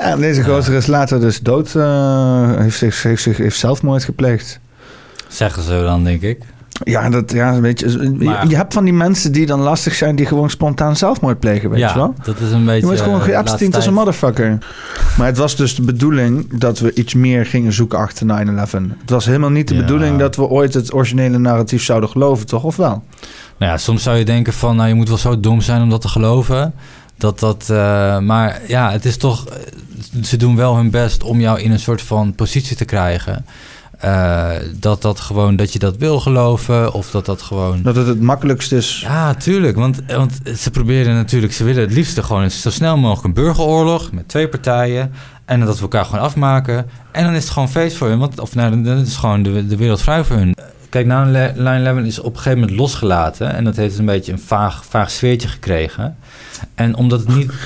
Ja, deze gozer is later dus dood. eh, heeft, zich, heeft, zich, heeft zelfmoord gepleegd. Zeggen ze dan, denk ik. Ja, dat, ja, een beetje, je, Maar- je hebt van die mensen die dan lastig zijn... die gewoon spontaan zelfmoord plegen, weet ja, je wel? dat is een beetje... Je wordt gewoon eh, de geabstiend als een motherfucker. Maar het was dus de bedoeling dat we iets meer gingen zoeken achter 9-11. Het was helemaal niet de Ja. bedoeling dat we ooit het originele narratief zouden geloven, toch? Of wel? Nou ja, soms zou je denken van, nou, je moet wel zo dom zijn om dat te geloven. Dat dat, eh, maar ja, het is toch, ze doen wel hun best om jou in een soort van positie te krijgen. Eh, dat dat gewoon, dat je dat wil geloven of dat dat gewoon... Dat het het makkelijkst is. Ja, tuurlijk. Want, want ze proberen natuurlijk, ze willen het liefste gewoon zo snel mogelijk een burgeroorlog met twee partijen. En dat we elkaar gewoon afmaken. En dan is het gewoon feest voor hun. Want, of nou, dan is gewoon de, de wereld vrij voor hun. Kijk, 9-11 is op een gegeven moment losgelaten. En dat heeft een beetje een vaag, vaag sfeertje gekregen. En omdat het niet...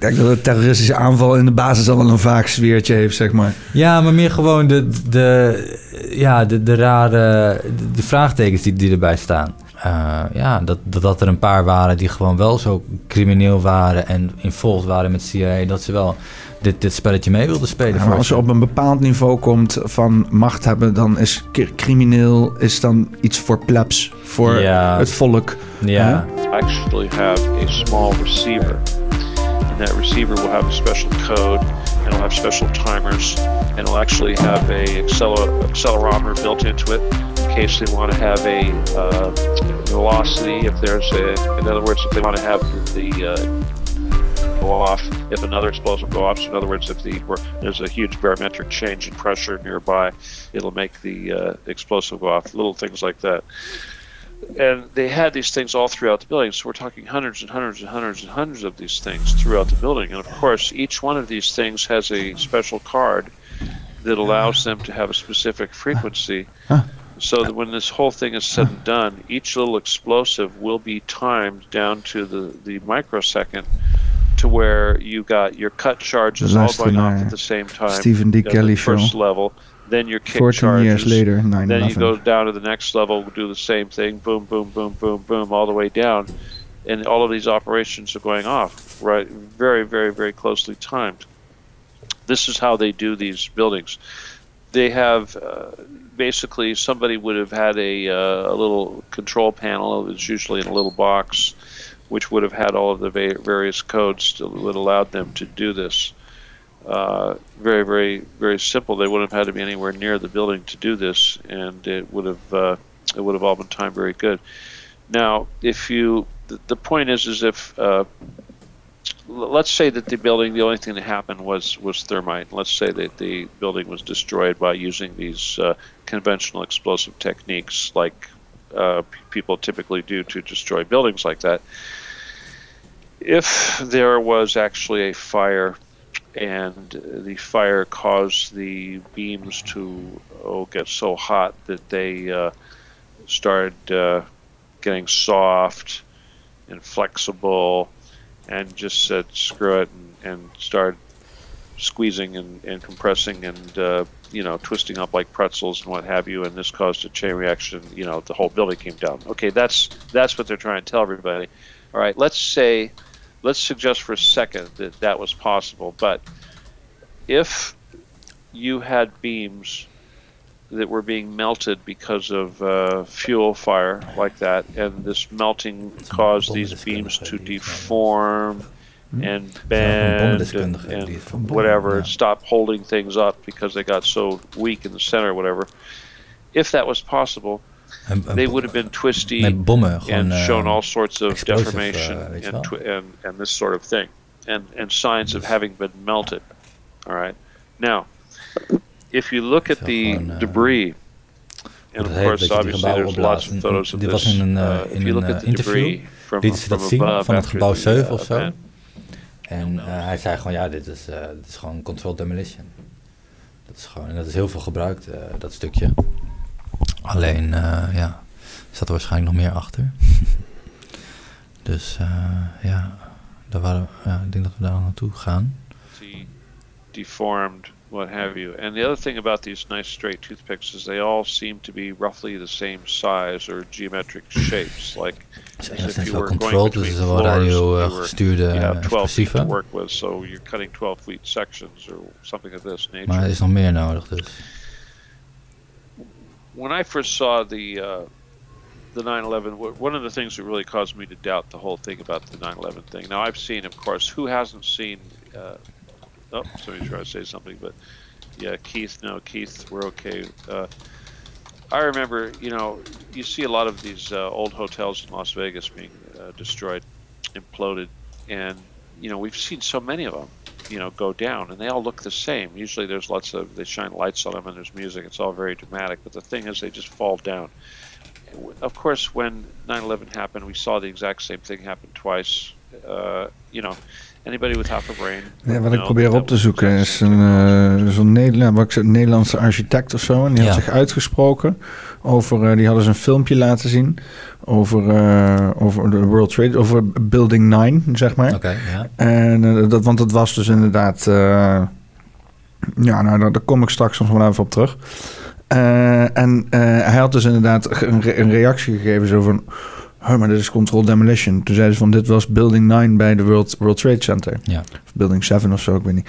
Ik denk dat een terroristische aanval in de basis al wel een vaag sfeertje heeft, zeg maar. Ja, maar meer gewoon de, de, ja, de, de rare de, de vraagtekens die, die erbij staan. Eh, ja, dat, dat, er een paar waren die gewoon wel zo crimineel waren en involved waren met CIA, dat ze wel dit, dit spelletje mee wilden spelen. Ja, maar als je op een bepaald niveau komt van macht hebben... dan is cr- crimineel is dan iets voor plebs, voor Ja. het volk. ja. Actually have a small receiver. And that receiver will have a special code and it'll have special timers and it'll actually have a acceler- accelerometer built into it in case they want to have a uh, velocity if there's a in other words if they want to have the uh, go off if another explosive go off so in other words if the there's a huge barometric change in pressure nearby it'll make the uh, explosive go off little things like that and they had these things all throughout the building. So we're talking hundreds and hundreds and hundreds and hundreds of these things throughout the building. And of course, each one of these things has a special card that allows them to have a specific frequency. So that when this whole thing is said and done, each little explosive will be timed down to the, the microsecond to where you got your cut charges all going off at the same time. Stephen D. Kelly first show. level. Then your kick 14 charges. years later, Then you go 9-11. down to the next level, do the same thing, boom, boom, boom, boom, boom, all the way down, and all of these operations are going off, right? Very, very, very closely timed. This is how they do these buildings. They have uh, basically somebody would have had a, uh, a little control panel. It's usually in a little box, which would have had all of the va- various codes that would allowed them to do this uh, very, very, very simple. They wouldn't have had to be anywhere near the building to do this, and it would have uh, it would have all been timed very good. Now, if you the, the point is, is if uh, let's say that the building, the only thing that happened was was thermite. Let's say that the building was destroyed by using these uh, conventional explosive techniques, like uh, people typically do to destroy buildings like that. If there was actually a fire and the fire caused the beams to oh get so hot that they uh, started uh, getting soft and flexible, and just said screw it and, and started squeezing and, and compressing and uh, you know twisting up like pretzels and what have you, and this caused a chain reaction. You know the whole building came down. Okay, that's that's what they're trying to tell everybody. All right, let's say let's suggest for a second that that was possible, but if you had beams that were being melted because of uh, fuel fire like that, and this melting caused these beams to deform and bend and, bombendeskundige die het van and whatever, stop holding things up because they got so weak in the center or whatever. If that was possible, They would have been twisty Nee, bommen. Gewoon, and eh, shown all sorts of deformation uh, and, and and this sort of thing, and and signs of having been melted. All right. Now, if you look at the gewoon, uh, debris, and of course, dat je die obviously, there's lots of photos of Dit this. was in een, uh, in you look een, at the debris interview. from, lieten ze dat zien van het gebouw the, 7 uh, of zo. En uh, hij zei gewoon, ja, dit is, uh, dit is gewoon controlled demolition. Dat is gewoon, en dat is heel veel gebruikt, dat stukje. Alleen, uh, ja, zat er waarschijnlijk nog meer achter. dus uh, ja, daar waren, ja, ik denk dat we daar naartoe gaan. See deformed, what have you. And the other thing about these nice straight toothpicks is they all seem to be roughly the same size or geometric shapes. Like as if you wel were controlled, dus wel floors, radio you eh, were- gestuurde you have 12 feet to explosieven. work with, so you're cutting 12 feet sections or something of this nature. Maar er is nog meer nodig dus. When I first saw the uh, the 9/11, one of the things that really caused me to doubt the whole thing about the 9/11 thing. Now I've seen, of course, who hasn't seen? Uh, oh, somebody's trying to say something, but yeah, Keith. No, Keith, we're okay. Uh, I remember, you know, you see a lot of these uh, old hotels in Las Vegas being uh, destroyed, imploded, and you know we've seen so many of them, you know, go down, and they all look the same. Usually, there's lots of they shine lights on them, and there's music. It's all very dramatic. But the thing is, they just fall down. Of course, when 9/11 happened, we saw the exact same thing happen twice. Uh, you know, anybody with half a brain. Ja, wat ik probeer op te zoeken is een, eh, zo'n Nederland, wat ik zei, Nederlandse architect of zo. En die had Ja. zich uitgesproken over, eh, die hadden ze een filmpje laten zien over, eh, over de World Trade, over Building 9, zeg maar. Oké, ja. En dat, want dat was dus inderdaad. eh, ja, nou, daar, daar kom ik straks nog wel even op terug. Eh, en eh, hij had dus inderdaad een, re- een reactie gegeven zo van. Oh, maar dit is controlled demolition. Toen zeiden ze van dit was Building 9 bij de World, World Trade Center. Ja. Of Building 7 of zo, ik weet niet.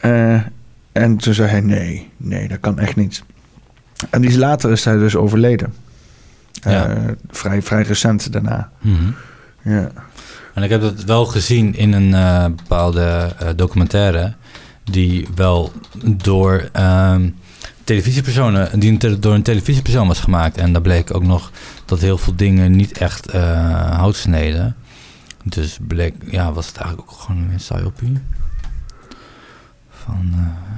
Eh, en toen zei hij nee, nee, dat kan echt niet. En die is later is hij dus overleden. Ja. Eh, vrij, vrij recent daarna. Mhm. Ja. En ik heb dat wel gezien in een eh, bepaalde documentaire... die wel door ehm, televisiepersonen... die door een televisiepersoon was gemaakt. En daar bleek ook nog dat heel veel dingen niet echt eh hout sneden. Dus bleek... Ja, was het eigenlijk ook gewoon een psyopie? Van... eh,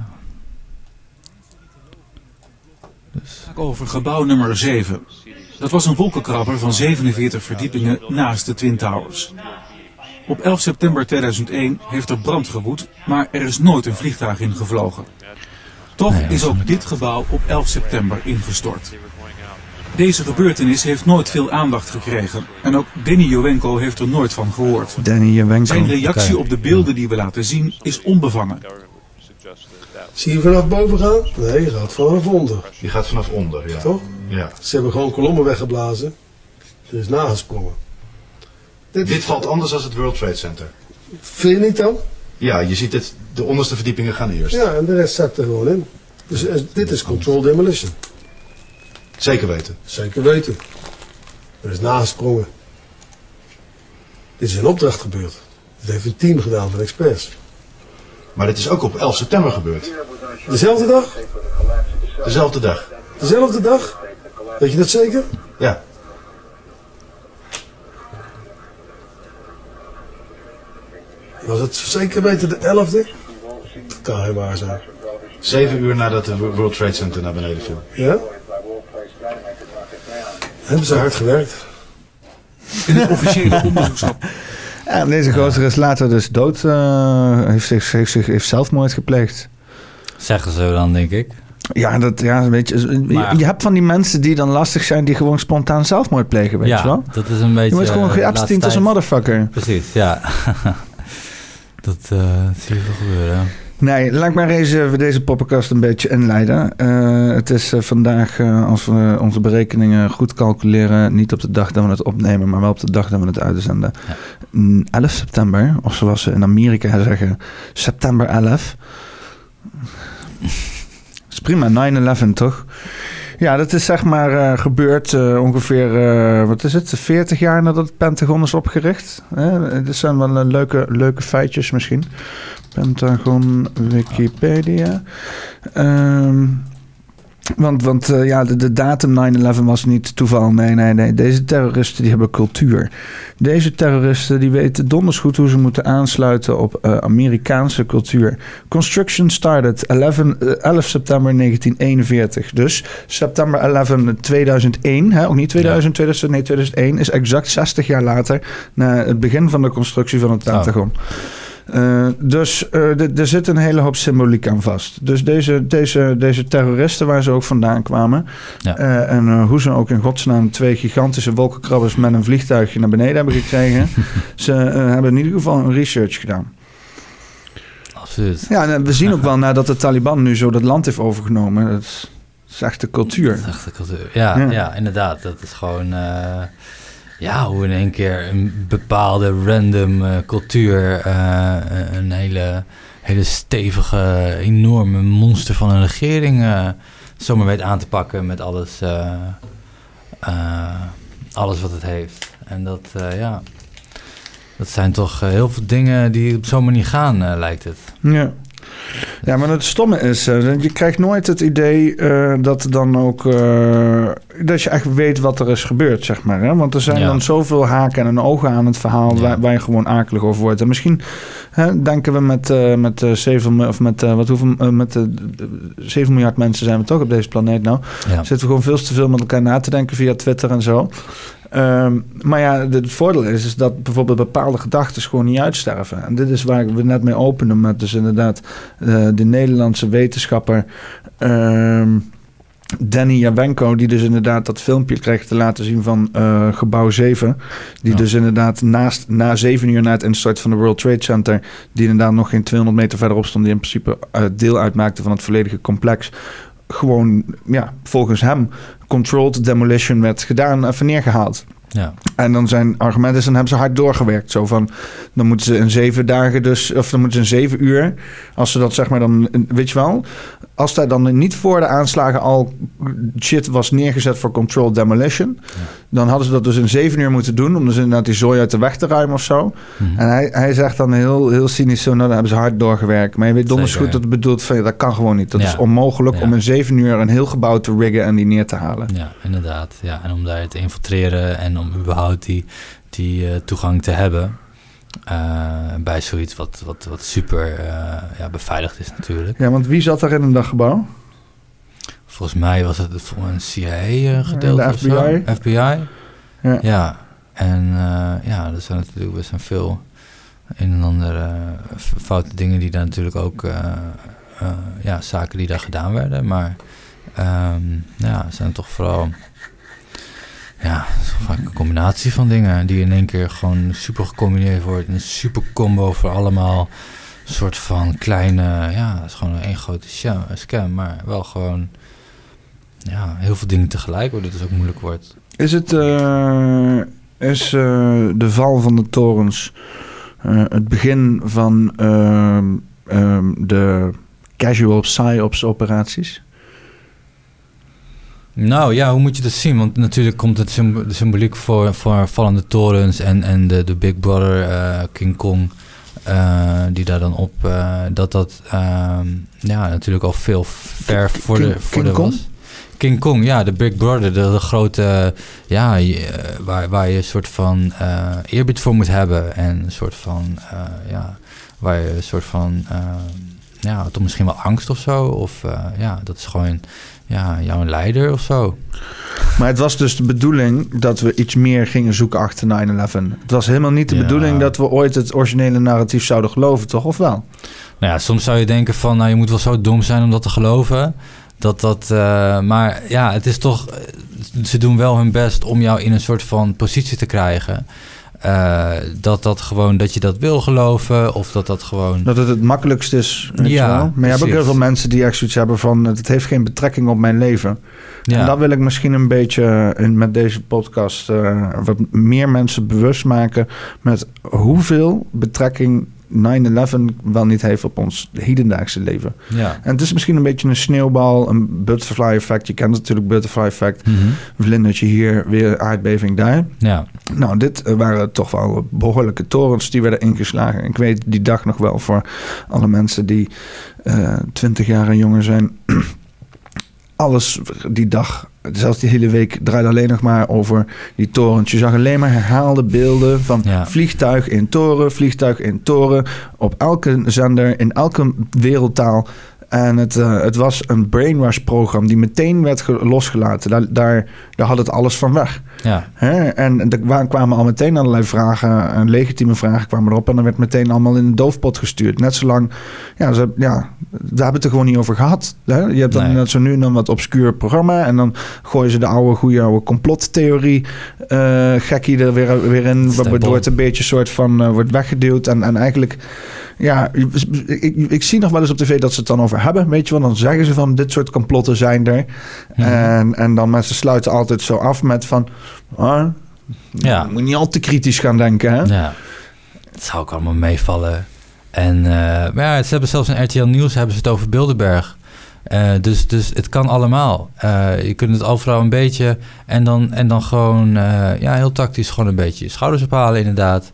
dus, over gebouw nummer 7. Dat was een wolkenkrabber van 47 verdiepingen naast de Twin Towers. Op 11 september 2001 heeft er brand gewoed, maar er is nooit een vliegtuig ingevlogen. Toch is ook dit gebouw op 11 september ingestort. Deze gebeurtenis heeft nooit veel aandacht gekregen en ook Denny Jowenko heeft er nooit van gehoord. Danny Jewenko. Zijn reactie op de beelden die we laten zien is onbevangen. Zie je vanaf boven gaan? Nee, je gaat vanaf onder. Die gaat vanaf onder, ja. Toch? Ja. Ze hebben gewoon kolommen weggeblazen. Er is nagesprongen. Dit, Dit valt anders dan het World Trade Center. vind je niet dan? Ja, je ziet het, de onderste verdiepingen gaan eerst. Ja, en de rest zakt er gewoon in. Dus eh, dit is controlled demolition. Zeker weten. Zeker weten. Er is nagesprongen. Dit is in opdracht gebeurd. Dit heeft een team gedaan van experts. Maar dit is ook op 11 september gebeurd. Dezelfde dag? Dezelfde dag. Dezelfde dag? Weet je dat zeker? Ja. Was het zeker weten de 11e? Dat kan heel waar zijn. Zeven uur nadat de World Trade Center naar beneden viel. Ja? Hebben ze hard gewerkt. In het officiële onderzoeksrap Ja, en deze gozer is later dus dood. eh, heeft, zich, heeft, zich, heeft zelfmoord gepleegd. zeggen ze dan, denk ik. Ja, dat, ja weet je, je, Maar- je hebt van die mensen die dan lastig zijn... die gewoon spontaan zelfmoord plegen, weet ja, je wel? dat is een beetje... Je moet gewoon eh, geabstiend als een motherfucker. Precies, ja. dat eh, zie je wel gebeuren. Nee, laat ik maar eens even deze poppenkast een beetje inleiden. Eh, het is eh, vandaag, eh, als we onze berekeningen goed calculeren... niet op de dag dat we het opnemen, maar wel op de dag dat we het uitzenden. Mm, 11 september, of zoals ze in Amerika zeggen, september 11. is prima, 9-11 toch? Ja, dat is zeg maar eh, gebeurd eh, ongeveer, eh, wat is het, 40 jaar nadat het Pentagon is opgericht. Dit zijn wel leuke, leuke feitjes misschien. Pentagon, Wikipedia. Ehm, want want eh, ja, de, de datum 9-11 was niet toeval. Nee, nee, nee. Deze terroristen die hebben cultuur. Deze terroristen die weten donders goed hoe ze moeten aansluiten op eh, Amerikaanse cultuur. Construction started 11, eh, 11 september 1941. Dus september 11 2001, hè, ook niet 2000, 2000, nee 2001, is exact 60 jaar later na het begin van de constructie van het Pentagon. Eh, dus eh, er zit een hele hoop symboliek aan vast. Dus deze, deze, deze terroristen, waar ze ook vandaan kwamen. Ja. eh, en hoe ze ook in godsnaam twee gigantische wolkenkrabbers met een vliegtuigje naar beneden hebben gekregen. ze hebben in ieder geval een research gedaan. Absoluut. Ja, en we zien ook wel nadat de Taliban nu zo dat land heeft overgenomen. Dat is, dat is echt de cultuur. Dat is echt de cultuur. Ja, Ja. ja. inderdaad. Dat is gewoon... eh, ja, hoe in één keer een bepaalde random eh, cultuur... eh, een hele, hele stevige, enorme monster van een regering... eh, zomaar weet aan te pakken met alles, eh, eh, alles wat het heeft. En dat, eh, ja... Dat zijn toch eh, heel veel dingen die op zo'n manier gaan, eh, lijkt het. Ja. Ja, maar het stomme is, eh, je krijgt nooit het idee eh, dat dan ook eh, dat je echt weet wat er is gebeurd, zeg maar. Hè? Want er zijn Ja. dan zoveel haken en ogen aan het verhaal Ja. waar, waar je gewoon akelig over wordt. En misschien hè, denken we met, met eh, 7 mi- of met wat hoeveel met eh, 7 miljard mensen zijn we toch op deze planeet nou. Ja. Zitten we gewoon veel te veel met elkaar na te denken via Twitter en zo. Ehm, maar ja, het voordeel is, is dat bijvoorbeeld bepaalde gedachten gewoon niet uitsterven. En dit is waar we net mee openen met dus inderdaad eh, de Nederlandse wetenschapper ehm, Danny Jawenko, die dus inderdaad dat filmpje kreeg te laten zien van eh, gebouw 7. Die Ja. dus inderdaad naast, na 7 uur na het instorten van de World Trade Center, die inderdaad nog geen 200 meter verderop stond, die in principe eh, deel uitmaakte van het volledige complex, gewoon ja, volgens hem controlled demolition werd gedaan, even neergehaald. Ja. En dan zijn argument is, dan hebben ze hard doorgewerkt. Zo van, dan moeten ze in zeven dagen dus, of dan moeten ze in zeven uur, als ze dat zeg maar dan, weet je wel, als daar dan niet voor de aanslagen al shit was neergezet voor controlled demolition, dan hadden ze dat dus in zeven uur moeten doen, om dus inderdaad die zooi uit de weg te ruimen of zo. Mhm. En hij, hij zegt dan heel, heel cynisch zo, nou, dan hebben ze hard doorgewerkt. Maar je weet donders goed dat het bedoelt van, dat kan gewoon niet. Dat Ja. is onmogelijk Ja. om in zeven uur een heel gebouw te riggen en die neer te halen. Ja, inderdaad. Ja, en om daar te infiltreren en om überhaupt die, die eh, toegang te hebben eh, bij zoiets wat, wat, wat super eh, ja, beveiligd is natuurlijk. Ja, want wie zat daar in een daggebouw? Volgens mij was het voor een CIA-gedeelte De of zo. FBI? Ja. Ja, en eh, ja, er zijn natuurlijk best wel veel een en ander f- foute dingen die daar natuurlijk ook, ja, zaken die daar gedaan werden. Maar ehm, ja, zijn toch vooral, ja, het is vaak een combinatie van dingen die in één keer gewoon super gecombineerd wordt. Een super combo voor allemaal een soort van kleine, ja, het is gewoon één grote scam, maar wel gewoon, ja, heel veel dingen tegelijk, waardoor het dus ook moeilijk wordt. Is het eh, is eh, de val van de torens eh, het begin van ehm, ehm, de casual psyops operaties? Nou ja, hoe moet je dat zien? Want natuurlijk komt het symbo- de symboliek voor, voor vallende torens en, en de, de Big Brother eh, King Kong, eh, die daar dan op, eh, dat dat ehm, ja, natuurlijk al veel ver King- voor de, King- voor King de Kong? was. King Kong, ja, de Big Brother, de, de grote, ja, je, waar, waar je een soort van eerbied voor moet hebben en een soort van, ja, waar je een soort van, eh, ja, toch misschien wel angst of zo, of ja, dat is gewoon, ja, jouw leider of zo. Maar het was dus de bedoeling dat we iets meer gingen zoeken achter 9-11. Het was helemaal niet de Ja. bedoeling dat we ooit het originele narratief zouden geloven, toch? Of wel? Nou ja, soms zou je denken van, nou, je moet wel zo dom zijn om dat te geloven. Dat dat, eh, maar ja, het is toch, ze doen wel hun best om jou in een soort van positie te krijgen. Eh, dat dat gewoon, dat je dat wil geloven of dat dat gewoon... Dat het het makkelijkst is. Ja, wel? Maar je hebt ook heel veel mensen die echt zoiets hebben van... het heeft geen betrekking op mijn leven. ja. En dat wil ik misschien een beetje in, met deze podcast... eh, wat meer mensen bewust maken... met hoeveel betrekking 9-11 wel niet heeft op ons hedendaagse leven. ja. En het is misschien een beetje een sneeuwbal, een butterfly effect. Je kent natuurlijk butterfly effect. Mhm. Vlindertje hier, weer aardbeving daar. ja. Nou, dit eh, waren toch wel behoorlijke torens die werden ingeslagen. Ik weet die dag nog wel voor alle mensen die eh 20 jaar en jonger zijn. Alles die dag, zelfs die hele week, draaide alleen nog maar over die torens. Je zag alleen maar herhaalde beelden van Ja. vliegtuig in toren, vliegtuig in toren. Op elke zender, in elke wereldtaal. En het, eh, het was een brainwash-programma die meteen werd ge- losgelaten. Daar, daar, daar had het alles van weg. Ja. Hè? En er wa- kwamen al meteen allerlei vragen, en legitieme vragen kwamen erop. En dan werd meteen allemaal in de doofpot gestuurd. Net zolang, ja, ze, ja daar hebben we het er gewoon niet over gehad. Hè? Je hebt dan net zo nu en dan wat obscuur programma. En dan gooien ze de oude, goede oude complottheorie eh gekkie er weer, weer in. Waardoor het een beetje soort van eh, wordt weggeduwd. En, en eigenlijk ja, ik, ik zie nog wel eens op tv dat ze het dan over hebben. Weet je wel, dan zeggen ze van dit soort complotten zijn er. En, en dan mensen sluiten altijd zo af met van... ah, Ja. je moet niet al te kritisch gaan denken, hè? Ja, het zou ook allemaal meevallen. En eh, maar ja, ze hebben zelfs in RTL Nieuws hebben ze het over Bilderberg. Eh, dus, dus het kan allemaal. Eh, je kunt het overal een beetje en dan, en dan gewoon ja, heel tactisch gewoon een beetje je schouders ophalen inderdaad.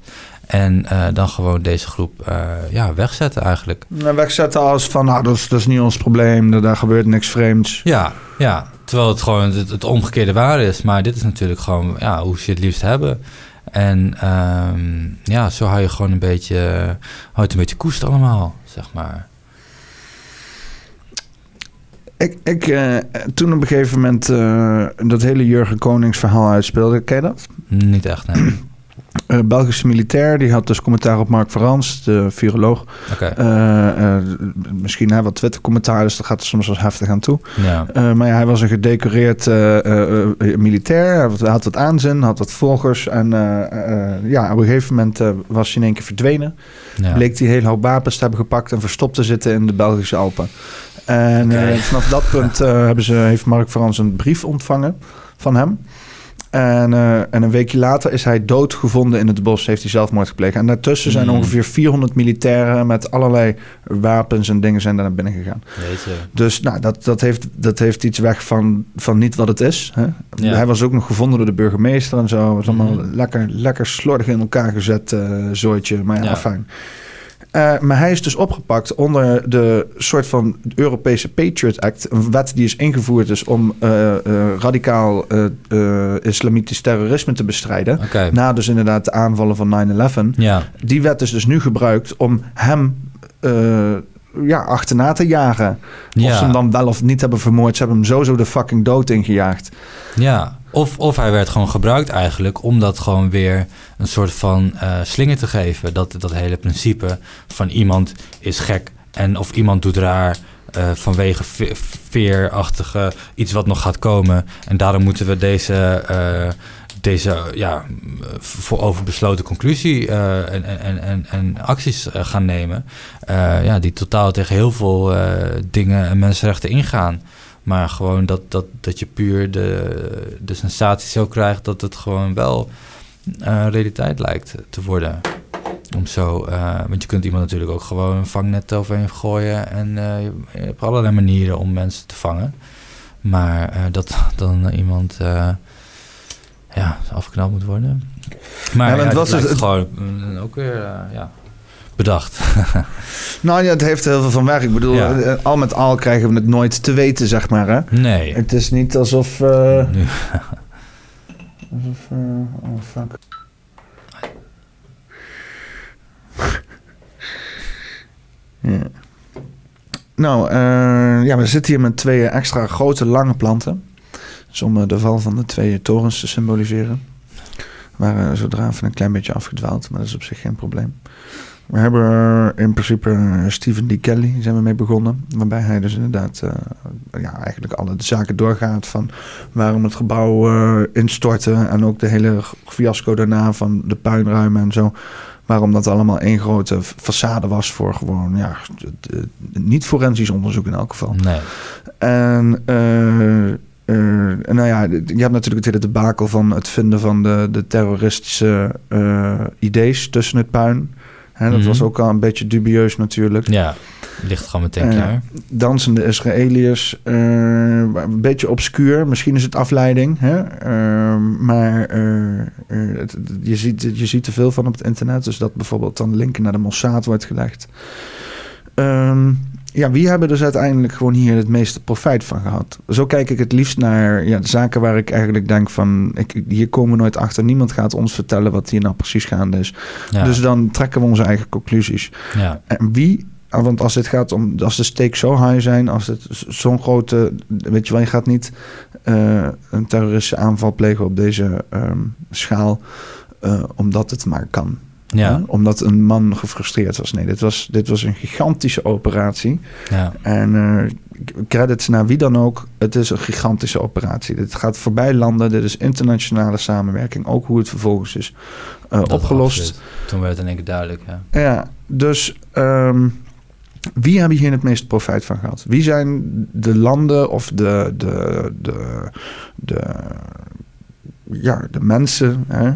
En dan gewoon deze groep ja, wegzetten eigenlijk. En wegzetten als van, nou, dat is, dat is niet ons probleem. Daar, daar gebeurt niks vreemds. Ja, ja. Terwijl het gewoon het, het omgekeerde waar is. Maar dit is natuurlijk gewoon ja, hoe ze het liefst hebben. En ehm, ja, zo hou je gewoon een beetje, hou het een beetje koest allemaal, zeg maar. Ik, ik eh, toen op een gegeven moment eh, dat hele Jurgen Konings verhaal uitspeelde, ken je dat? Niet echt, nee. Eh, Belgische militair, die had dus commentaar op Mark Verans, de viroloog. Eh, eh, misschien hè, wat Twitter-commentaar, dus dat gaat er soms wel heftig aan toe. ja. Maar ja, hij was een gedecoreerd militair. Hij had- Hij wat aanzien, had wat volgers. En ja, op een gegeven moment was hij in één keer verdwenen. ja. Bleek hij hele hoop wapens te hebben gepakt en verstopt te zitten in de Belgische Alpen. En vanaf dat punt hebben ze, heeft Mark Frans een brief ontvangen van hem. En, eh, en een weekje later is hij doodgevonden in het bos, heeft hij zelfmoord gepleegd. En daartussen zijn Hmm. ongeveer 400 militairen met allerlei wapens en dingen zijn daar naar binnen gegaan. Dus nou, dat, dat, heeft, dat heeft iets weg van, van niet wat het is. Hè? Ja. Hij was ook nog gevonden door de burgemeester en zo. Het was allemaal Mhm. lekker, lekker slordig in elkaar gezet eh zooitje. Maar ja, Ja. fijn. Eh, maar hij is dus opgepakt onder de soort van Europese Patriot Act. Een wet die is ingevoerd is om eh, eh, radicaal islamitisch terrorisme te bestrijden. Na dus inderdaad de aanvallen van 9-11. ja. Die wet is dus nu gebruikt om hem ja, achterna te jagen. Of Ja. ze hem dan wel of niet hebben vermoord. Ze hebben hem sowieso de fucking dood ingejaagd. Ja, of, of hij werd gewoon gebruikt eigenlijk om dat gewoon weer een soort van eh, slinger te geven. Dat, dat hele principe van iemand is gek en of iemand doet raar eh, vanwege ve- veerachtige iets wat nog gaat komen. En daarom moeten we deze, eh, deze ja, voor overbesloten conclusie en, en, en, en acties gaan nemen. ja, die totaal tegen heel veel dingen en mensenrechten ingaan. Maar gewoon dat, dat, dat je puur de, de sensatie zo krijgt dat het gewoon wel realiteit lijkt te worden. Om zo, eh, want je kunt iemand natuurlijk ook gewoon een vangnet overheen gooien. En eh, je, je hebt allerlei manieren om mensen te vangen. Maar eh, dat dan iemand eh, ja, afgeknapt moet worden. Maar Ja, ja, maar het het was dus- het- gewoon mm, ook weer ja, bedacht. Nou ja, het heeft heel veel van weg. Ik bedoel, Ja. eh, al met al krijgen we het nooit te weten, zeg maar. Hè? nee. Het is niet alsof... eh, Nu. alsof eh, oh, fuck. ja. Nou, ja, we zitten hier met twee extra grote lange planten. Dus om de val van de twee torens te symboliseren. We waren zodra even een klein beetje afgedwaald, maar dat is op zich geen probleem. We hebben in principe eh, Stephen D. Kelly zijn we mee begonnen. Waarbij hij dus inderdaad eh, ja, eigenlijk alle de zaken doorgaat van waarom het gebouw eh, instortte. En ook de hele fiasco daarna van de puinruimen en zo. Waarom dat allemaal één grote façade was voor gewoon ja, niet forensisch onderzoek in elk geval. Nee. En nou ja, je hebt natuurlijk het hele debakel van het vinden van de, de terroristische idee's tussen het puin. Hè, dat Mhm. was ook al een beetje dubieus natuurlijk. Ja, ligt gewoon meteen Eh, klaar. Dansende Israëliërs, eh, een beetje obscuur. Misschien is het afleiding, hè? Eh, maar eh, het- je, ziet, je ziet er veel van op het internet. Dus dat bijvoorbeeld dan linken naar de Mossad wordt gelegd. Ehm, ja, wie hebben dus uiteindelijk gewoon hier het meeste profijt van gehad? Zo kijk ik het liefst naar ja, de zaken waar ik eigenlijk denk van... Ik, hier komen we nooit achter. Niemand gaat ons vertellen wat hier nou precies gaande is. Ja, Dus dan trekken we onze eigen conclusies. ja. En wie, ah, want als dit gaat om, als de stakes zo high zijn, als het zo'n grote, weet je wel, je gaat niet eh, een terroristische aanval plegen op deze ehm, schaal, eh, omdat het maar kan. Ja, Hè? Omdat een man gefrustreerd was. Nee, dit was, dit was een gigantische operatie. ja, En eh, credits naar wie dan ook, het is een gigantische operatie. Dit gaat voorbij landen, dit is internationale samenwerking, ook hoe het vervolgens is eh, opgelost. absoluut. Toen werd het in één duidelijk, ja. Ja, dus ehm, wie hebben hier het meeste profijt van gehad? Wie zijn de landen of de, de, de, de, ja, de mensen, hè?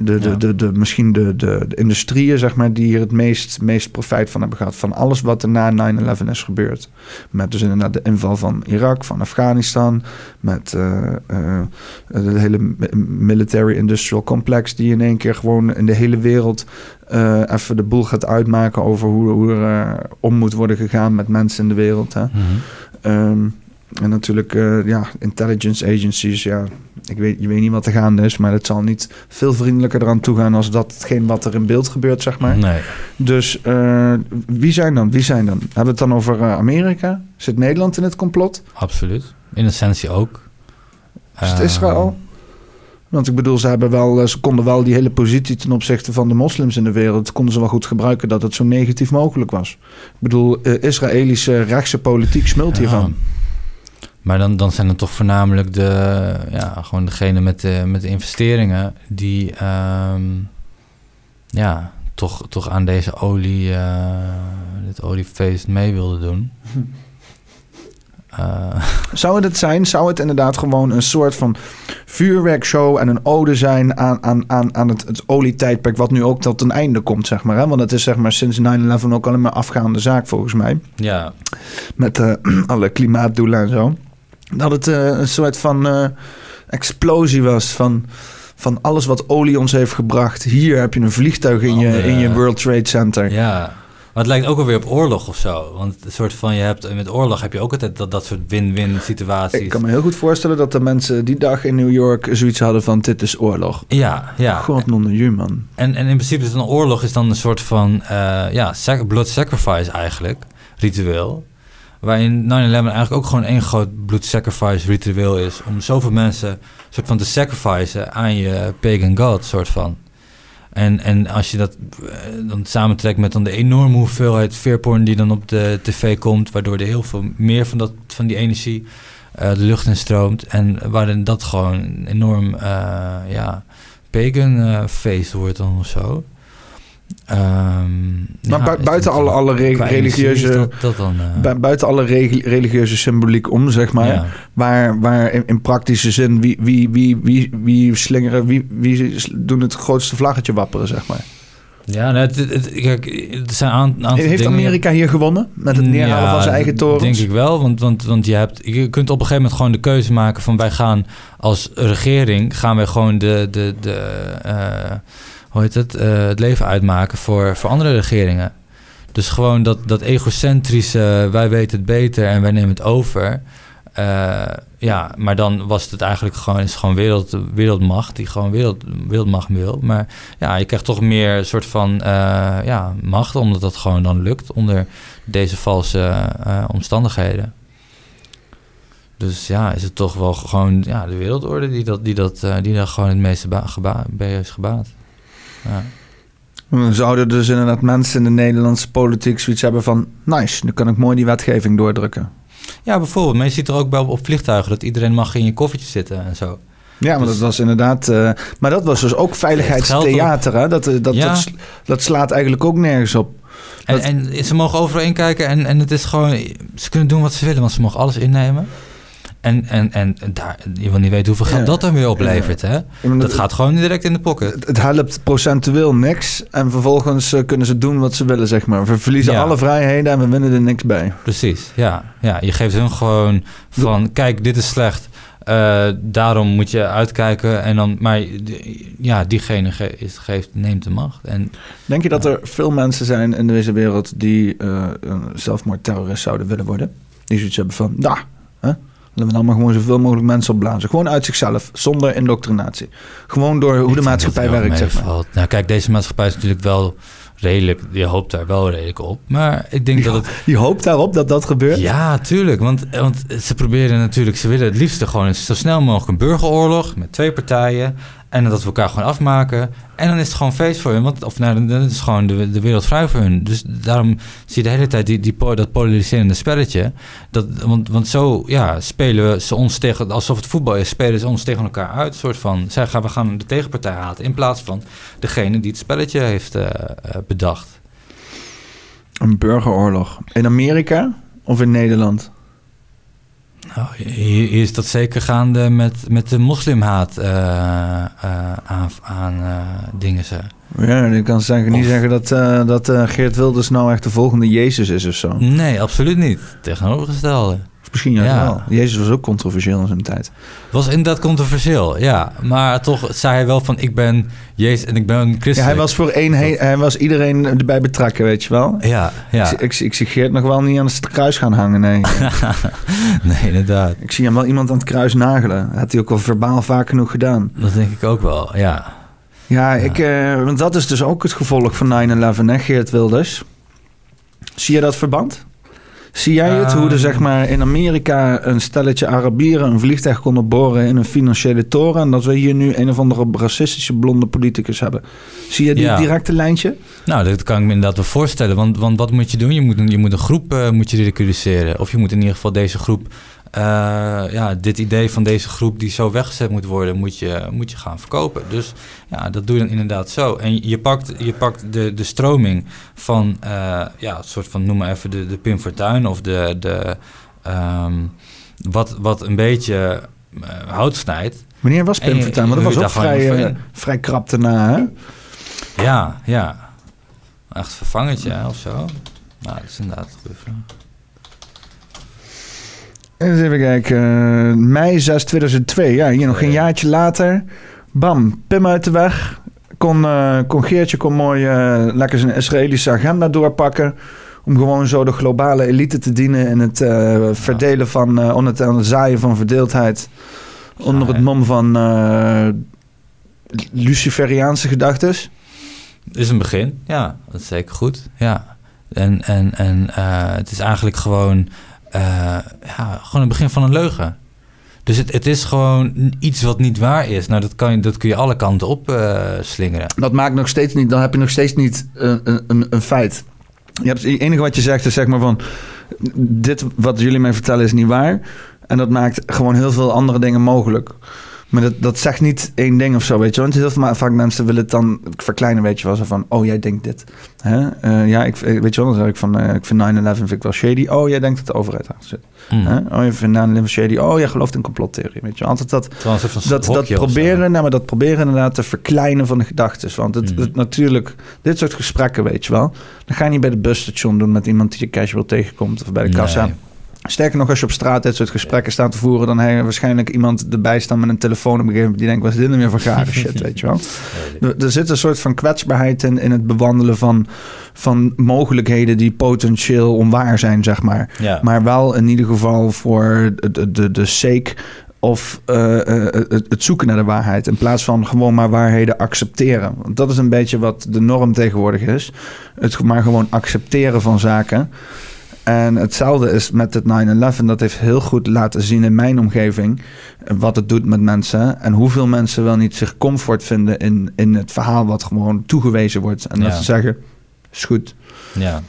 De, de, de, de, misschien de, de, de industrieën, zeg maar, die hier het meest, meest profijt van hebben gehad. Van alles wat er na 9-11 is gebeurd. Met dus inderdaad de inval van Irak, van Afghanistan. Met eh, eh, de hele mi- military industrial complex die in één keer gewoon in de hele wereld eh, even de boel gaat uitmaken over hoe, hoe er om moet worden gegaan met mensen in de wereld. Hè? Mhm. Ehm, en natuurlijk, eh, ja, intelligence agencies, ja, ik weet, je weet niet wat er gaande is, maar het zal niet veel vriendelijker eraan toegaan als datgene wat er in beeld gebeurt, zeg maar. Nee. Dus eh, wie zijn dan? Wie zijn dan? Hebben we het dan over eh, Amerika? Zit Nederland in het complot? Absoluut. In essentie ook. Is het Eh, Israël? Want ik bedoel, ze, hebben wel, ze konden wel die hele positie ten opzichte van de moslims in de wereld... konden ze wel goed gebruiken dat het zo negatief mogelijk was. Ik bedoel, Israëlische rechtse politiek smult Ja. Maar dan, dan zijn het toch voornamelijk de, ja, gewoon degene met de, met de investeringen die ehm, ja, toch, toch aan deze olie, eh, dit oliefeest mee wilden doen. Eh, Zou het het zijn? Zou het inderdaad gewoon een soort van vuurwerkshow en een ode zijn aan, aan, aan, aan het, het olietijdperk... wat nu ook tot een einde komt, zeg maar. Hè? Want het is zeg maar sinds 9-11 ook alleen maar afgaande zaak, volgens mij. ja, Met eh, alle klimaatdoelen en zo. Dat het eh, een soort van eh, explosie was van... Van alles wat olie ons heeft gebracht. Hier heb je een vliegtuig in je, in je World Trade Center. ja. Maar het lijkt ook alweer op oorlog of zo. Want een soort van, je hebt, met oorlog heb je ook altijd dat, dat soort win-win situaties. Ik kan me heel goed voorstellen dat de mensen die dag in New York zoiets hadden van... dit is oorlog. Ja, ja. God non de ju, man. En, en in principe is een oorlog is dan een soort van eh, ja, blood sacrifice eigenlijk, ritueel. Waarin 9-11 eigenlijk ook gewoon één groot blood sacrifice ritueel is. Om zoveel mensen soort van te sacrificen aan je pagan god, soort van. En, en als je dat eh, dan samentrekt met dan de enorme hoeveelheid veerporn die dan op de tv komt, waardoor er heel veel meer van, dat, van die energie eh, de lucht in stroomt. En waarin dat gewoon een enorm eh, ja, pagan eh, feest wordt dan of zo. Maar ja, buiten alle, alle re- religieuze... Dat, dat dan, bu- buiten alle religieuze symboliek om, zeg maar. ja. Waar, waar in, in praktische zin, wie, wie, wie, wie, wie slingeren, wie, wie doen het grootste vlaggetje wapperen, zeg maar. Ja, nou, het, kijk, er zijn een aantal Heeft dingen- Amerika hier gewonnen? Met het neerhalen Ja, van zijn eigen torens? denk ik wel, want, want, want je, hebt, je kunt op een gegeven moment gewoon de keuze maken van wij gaan als regering, gaan wij gewoon de, de, de eh, hoe heet het, eh, het leven uitmaken voor, voor andere regeringen. Dus gewoon dat, dat egocentrische, wij weten het beter en wij nemen het over. Eh, ja, maar dan was het eigenlijk gewoon, is gewoon wereld, wereldmacht die gewoon wereld, wereldmacht wil. Maar ja, je krijgt toch meer soort van eh, ja, macht, omdat dat gewoon dan lukt onder deze valse omstandigheden. Dus ja, is het toch wel gewoon ja, de wereldorde die, dat, die, dat, die daar gewoon het meeste bij is gebaat. Ja. Dan zouden dus inderdaad mensen in de Nederlandse politiek zoiets hebben van... nice, nu kan ik mooi die wetgeving doordrukken. ja, bijvoorbeeld. Maar je ziet er ook bij op, vliegtuigen dat iedereen mag in je koffertje zitten en zo. Ja, maar Dus- dat was inderdaad... eh, maar dat was dus ook veiligheidstheater, hè? Dat, eh, dat, Ja. dat, slaat eigenlijk ook nergens op. En, en ze mogen overal inkijken en, en het is gewoon... Ze kunnen doen wat ze willen, want ze mogen alles innemen. En, en, en daar, je wil niet weten hoeveel geld Ja. dat dan weer oplevert, hè? Dat gaat gewoon direct in de pocket. Het, het helpt procentueel niks. En vervolgens eh, kunnen ze doen wat ze willen, zeg maar. We verliezen Ja. alle vrijheden en we winnen er niks bij. Precies, ja. ja. Je geeft hun gewoon van, kijk, dit is slecht. eh, daarom moet je uitkijken. En dan, maar ja, diegene ge- is, geeft, neemt de macht. En Denk je dat er veel mensen zijn in deze wereld die een zelfmoordterrorist zouden willen worden? Die zoiets hebben van, nou? Laten we dan maar gewoon zoveel mogelijk mensen opblazen. Gewoon uit zichzelf, zonder indoctrinatie. Gewoon door hoe ik de maatschappij werkt, zeg maar. Nou, kijk, deze maatschappij is natuurlijk wel redelijk, je hoopt daar wel redelijk op. Maar ik denk dat het Je hoopt daarop dat dat gebeurt? Ja, tuurlijk. Want, want ze proberen natuurlijk, ze willen het liefste gewoon zo snel mogelijk een burgeroorlog met twee partijen. En dat we elkaar gewoon afmaken. En dan is het gewoon feest voor hun. Want, of nou, dan is gewoon de, de wereld vrij voor hun. Dus daarom zie je de hele tijd die, die, dat polariserende spelletje. Dat, want, want zo ja, spelen we ze ons tegen, alsof het voetbal is, spelen ze ons tegen elkaar uit. Soort van, zij gaan, we gaan de tegenpartij haten. In plaats van degene die het spelletje heeft eh, eh, bedacht. Een burgeroorlog. In Amerika of in Nederland? Nou, hier, is dat zeker gaande met, met de moslimhaat eh, eh, aan, aan eh, dingen. Ze. Ja, ik kan zeggen, niet Of- zeggen dat, dat Geert Wilders nou echt de volgende Jezus is of zo. Nee, absoluut niet. Tegenovergestelde. Misschien juist Ja. wel. Jezus was ook controversieel in zijn tijd. Was inderdaad controversieel, ja. Maar toch zei hij wel van ik ben Jezus en ik ben Ja, christen. hij was voor één, hij was iedereen erbij betrekken, weet je wel. Ja, ja. Ik, ik, ik zie Geert nog wel niet aan het kruis gaan hangen, nee. nee, inderdaad. ik zie hem wel iemand aan het kruis nagelen. Dat had hij ook wel verbaal vaak genoeg gedaan. Dat denk ik ook wel, ja. Ja, Ik, eh, want dat is dus ook het gevolg van 9-11, hè, Geert Wilders. Zie je dat verband? Zie jij het, hoe er Ehm. zeg maar in Amerika een stelletje Arabieren een vliegtuig konden boren in een financiële toren... en dat we hier nu een of andere racistische blonde politicus hebben? Zie je die Ja. directe lijntje? Nou, dat kan ik me inderdaad wel voorstellen. Want, want wat moet je doen? Je moet een, je moet een groep eh, moet je ridiculiseren. Of je moet in ieder geval deze groep... eh, ja, dit idee van deze groep die zo weggezet moet worden... moet je, moet je gaan verkopen. Dus ja, dat doe je dan inderdaad zo. En je pakt, je pakt de, de stroming van... eh, ja, het soort van, noem maar even de, de Pim Fortuyn... of de... de ehm, wat, wat een beetje eh, hout snijdt. Wanneer was Pim Fortuyn? Want dat was ook vrij, vrij krap daarna, hè? Ja, ja. Echt vervangertje of zo. Nou, dat is inderdaad een goede vraag. Eens even kijken. eh, mei 6 2002. Ja, hier nog een jaartje later. Bam, Pim uit de weg. Kon, eh, kon Geertje kon mooi eh, lekker zijn Israëlische agenda doorpakken. Om gewoon zo de globale elite te dienen in het verdelen van, onder het, zaaien van verdeeldheid. Onder het mom van Luciferiaanse gedachtes. Is een begin, ja. Dat is zeker goed, ja. En, en, en het is eigenlijk gewoon, eh, ja, gewoon het begin van een leugen. Dus het, het is gewoon iets wat niet waar is. Nou, dat, kan je, dat kun je alle kanten op eh, slingeren. Dat maakt nog steeds niet, dan heb je nog steeds niet een, een, een feit. Je hebt, het enige wat je zegt is zeg maar van, dit wat jullie mij vertellen is niet waar. En dat maakt gewoon heel veel andere dingen mogelijk. Maar dat, dat zegt niet één ding of zo, weet je. Want heel veel vaak mensen willen het dan verkleinen, weet je wel. Zo van, oh, jij denkt dit. Hè? Eh, ja, ik, weet je wel, dan zeg ik van, eh, ik vind 9-11 vind ik wel shady. Oh, jij denkt dat de overheid achter zit. Mm. Hè? Oh, je vindt 9-11 shady. Oh, jij gelooft in complottheorie, weet je. Altijd dat, dat, dat proberen, nou, maar dat proberen inderdaad te verkleinen van de gedachten. Want het, Mhm. het natuurlijk, dit soort gesprekken, weet je wel. Dan ga je niet bij de busstation doen met iemand die je casual tegenkomt of bij de kassa. Nee. Sterker nog, als je op straat dit soort gesprekken staat te voeren, dan heb je waarschijnlijk iemand erbij staan met een telefoon op een gegeven moment die denkt, wat is dit nou weer voor gare shit, weet je wel. Er, er zit een soort van kwetsbaarheid in, in het bewandelen van, van mogelijkheden die potentieel onwaar zijn, zeg maar. Ja. Maar wel in ieder geval voor de, de, de sake of eh, eh, het, het zoeken naar de waarheid. In plaats van gewoon maar waarheden accepteren. Want dat is een beetje wat de norm tegenwoordig is. Het maar gewoon accepteren van zaken. En hetzelfde is met het 9-11. Dat heeft heel goed laten zien in mijn omgeving wat het doet met mensen. En hoeveel mensen wel niet zich comfort vinden in, in het verhaal wat gewoon toegewezen wordt. En dat Ja. ze zeggen, is goed. ja.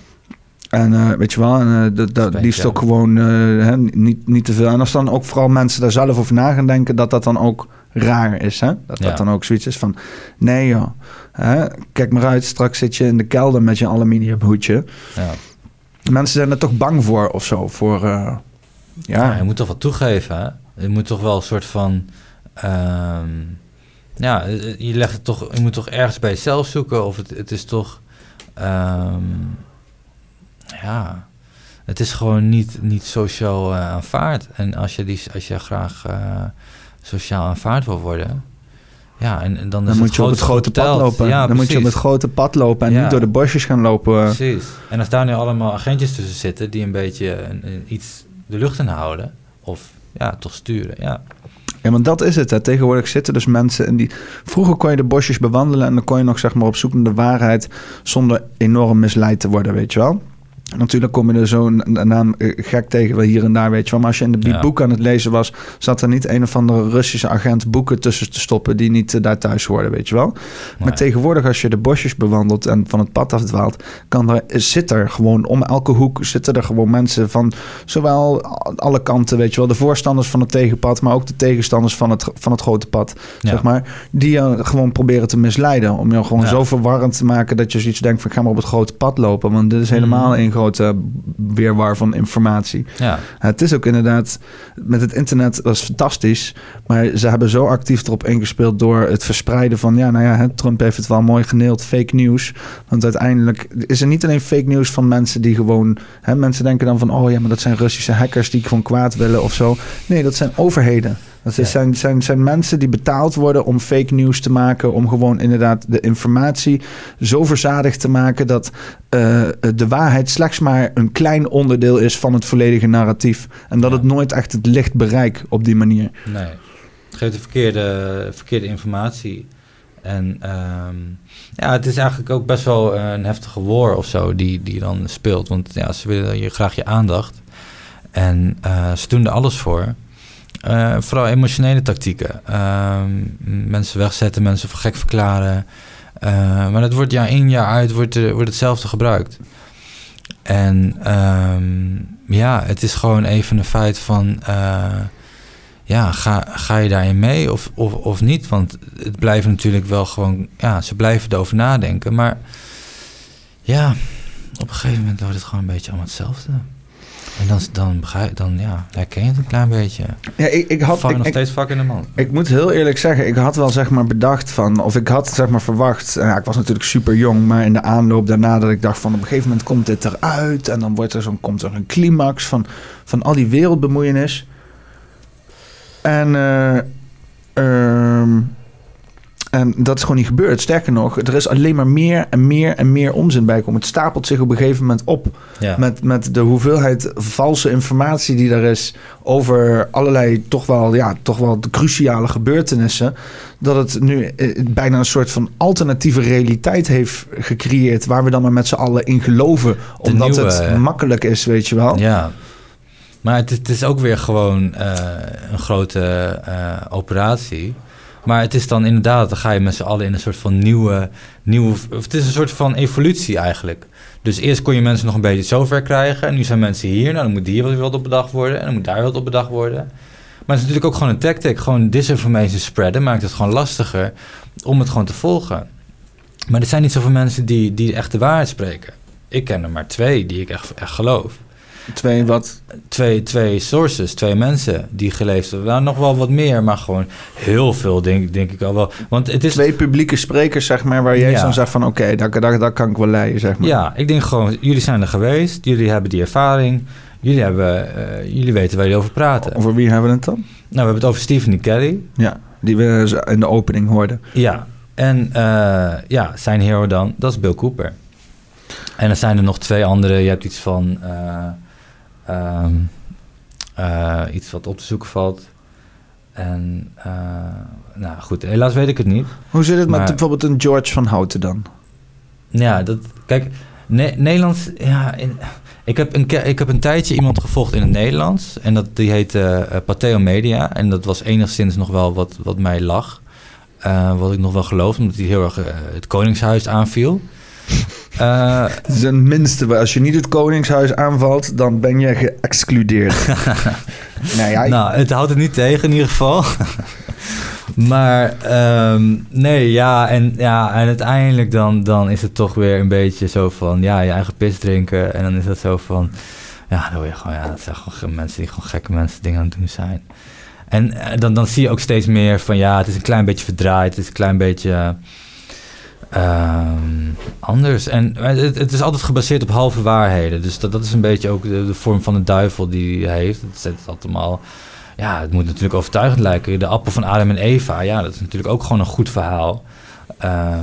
En eh, weet je wel, en, eh, dat, dat liefst ja. ook gewoon eh, hè, niet, niet te veel. En als dan ook vooral mensen daar zelf over na gaan denken, dat dat dan ook raar is. Hè? Dat Ja. dat dan ook zoiets is van, nee joh, hè, kijk maar uit, straks zit je in de kelder met je aluminium hoedje. Ja. Mensen zijn er toch bang voor of zo, voor... eh, Ja. je moet toch wat toegeven? Je moet toch wel een soort van... ehm, ja, eh, je, legt het toch, je moet toch ergens bij jezelf zoeken. Of het, het is toch... ehm, ja, het is gewoon niet, niet sociaal eh, aanvaard. En als je, die, als je graag sociaal aanvaard wil worden... Ja, en, en dan, is dan moet je op het grote pad lopen. Ja, dan moet je op het grote pad lopen en Ja. niet door de bosjes gaan lopen. Precies. En als daar nu allemaal agentjes tussen zitten die een beetje een, een- iets de lucht in houden, of ja, toch sturen, ja. Ja, want dat is het. Hè. Tegenwoordig zitten dus mensen in die... Vroeger kon je de bosjes bewandelen... en dan kon je nog zeg maar op zoek naar de waarheid... zonder enorm misleid te worden, weet je wel. Natuurlijk kom je er zo'n naam eh, gek tegen wel hier en daar, weet je wel. Maar als je in de Ja. boek aan het lezen was... zat er niet een of andere Russische agent boeken tussen te stoppen... die niet eh, daar thuis hoorden, weet je wel. Maar tegenwoordig als je de bosjes bewandelt en van het pad afdwaalt... Kan er, zit er gewoon om elke hoek zitten er gewoon mensen van... zowel alle kanten, weet je wel. De voorstanders van het tegenpad... maar ook de tegenstanders van het, van het grote pad, Ja. zeg maar. Die je gewoon proberen te misleiden. Om je gewoon Ja. zo verwarrend te maken... dat je zoiets denkt van... ga maar op het grote pad lopen. Want dit is helemaal Mhm. een grote weerwar van informatie. Ja, Het is ook inderdaad, met het internet, is fantastisch. Maar ze hebben zo actief erop ingespeeld door het verspreiden van, ja, nou ja, Trump heeft het wel mooi geneeld, fake news. Want uiteindelijk is er niet alleen fake news van mensen die gewoon, hè, mensen denken dan van, oh ja, maar dat zijn Russische hackers die gewoon kwaad willen of zo. Nee, dat zijn overheden. Dat Ja. zijn, zijn, zijn mensen die betaald worden om fake news te maken. Om gewoon inderdaad de informatie zo verzadigd te maken dat eh, de waarheid slechts maar een klein onderdeel is van het volledige narratief. En dat Ja. het nooit echt het licht bereikt op die manier. nee. Het geeft de verkeerde, verkeerde informatie. En ehm, ja, het is eigenlijk ook best wel een heftige war of zo die, die dan speelt. Want ja, ze willen je graag je aandacht. En eh, ze doen er alles voor. Eh, vooral emotionele tactieken. Ehm, mensen wegzetten, mensen voor gek verklaren. Eh, maar dat wordt jaar in jaar uit wordt, wordt hetzelfde gebruikt. En ehm, ja, het is gewoon even een feit van... eh, ja, ga, ga je daarin mee of, of, of niet? Want het blijft natuurlijk wel gewoon... Ja, ze blijven erover nadenken. Maar ja, op een gegeven moment wordt het gewoon een beetje allemaal hetzelfde. En dan, dan, begrijp, dan ja, herken je het een klein beetje. Ja, ik, ik had. Ik- nog ik- steeds vak in de man. Ik moet heel eerlijk zeggen, ik had wel zeg maar bedacht van, of ik had zeg maar verwacht, ja, ik was natuurlijk super jong, maar in de aanloop daarna dat ik dacht van op een gegeven moment komt dit eruit en dan wordt er zo'n, komt er een climax van, van al die wereldbemoeienis. En, eh, ehm, en dat is gewoon niet gebeurd. Sterker nog, er is alleen maar meer en meer en meer onzin bij komen. Het stapelt zich op een gegeven moment op Ja. met, met de hoeveelheid valse informatie die er is over allerlei toch wel, ja, toch wel cruciale gebeurtenissen. Dat het nu eh, bijna een soort van alternatieve realiteit heeft gecreëerd. Waar we dan maar met z'n allen in geloven. Omdat nieuwe, het makkelijk is, weet je wel. Ja. Maar het, het is ook weer gewoon eh, een grote eh, operatie. Maar het is dan inderdaad, dan ga je met z'n allen in een soort van nieuwe, nieuwe... Het is een soort van evolutie eigenlijk. Dus eerst kon je mensen nog een beetje zover krijgen. En nu zijn mensen hier. Nou, dan moet hier wat op bedacht worden. En dan moet daar wat op bedacht worden. Maar het is natuurlijk ook gewoon een tactic. Gewoon disinformation spreaden maakt het gewoon lastiger om het gewoon te volgen. Maar er zijn niet zoveel mensen die, die echt de waarheid spreken. Ik ken er maar twee die ik echt, echt geloof Twee wat. twee, twee sources, twee mensen die geleefd hebben. Nou, nog wel wat meer, maar gewoon heel veel, denk, denk ik al wel. Want het is... Twee publieke sprekers, zeg maar, waar jij Ja. dan zegt van oké, daar, daar, daar kan ik wel leiden, zeg maar. Ja, ik denk gewoon, jullie zijn er geweest, jullie hebben die ervaring, jullie, hebben, eh, jullie weten waar jullie over praten. Over wie hebben we het dan? Nou, we hebben het over Stephen Kelly. Ja, die we in de opening hoorden. Ja, en eh, ja, zijn hero dan, dat is Bill Cooper. En dan zijn er nog twee andere, je hebt iets van... eh, ehm, eh, iets wat op te zoeken valt. En, eh, nou goed, helaas weet ik het niet. Hoe zit het met bijvoorbeeld een George van Houten dan? Ja, dat, kijk, Ne- Nederlands, ja, in, ik, heb een, ik heb een tijdje iemand gevolgd in het Nederlands. En dat, die heette eh Pateo Media. En dat was enigszins nog wel wat, wat mij lag. Wat ik nog wel geloof, omdat hij heel erg het Koningshuis aanviel. Eh, is een minste, als je niet het Koningshuis aanvalt, dan ben je geëxcludeerd. nee, ja, Nou, het houdt het niet tegen in ieder geval. maar ehm, nee, ja en, ja, en uiteindelijk dan, dan is het toch weer een beetje zo van... ja, je eigen pis drinken. En dan is dat zo van... ja, dan word je gewoon... ja, dat zijn gewoon mensen die gewoon gekke mensen dingen aan het doen zijn. En eh, dan, dan zie je ook steeds meer van... ja, het is een klein beetje verdraaid. Het is een klein beetje... ehm, anders. En het, is altijd gebaseerd op halve waarheden. Dus dat, dat is een beetje ook de, vorm van de duivel die hij heeft. Het zet het allemaal... Ja, het moet natuurlijk overtuigend lijken. De appel van Adam en Eva, ja, dat is natuurlijk ook gewoon een goed verhaal. Eh,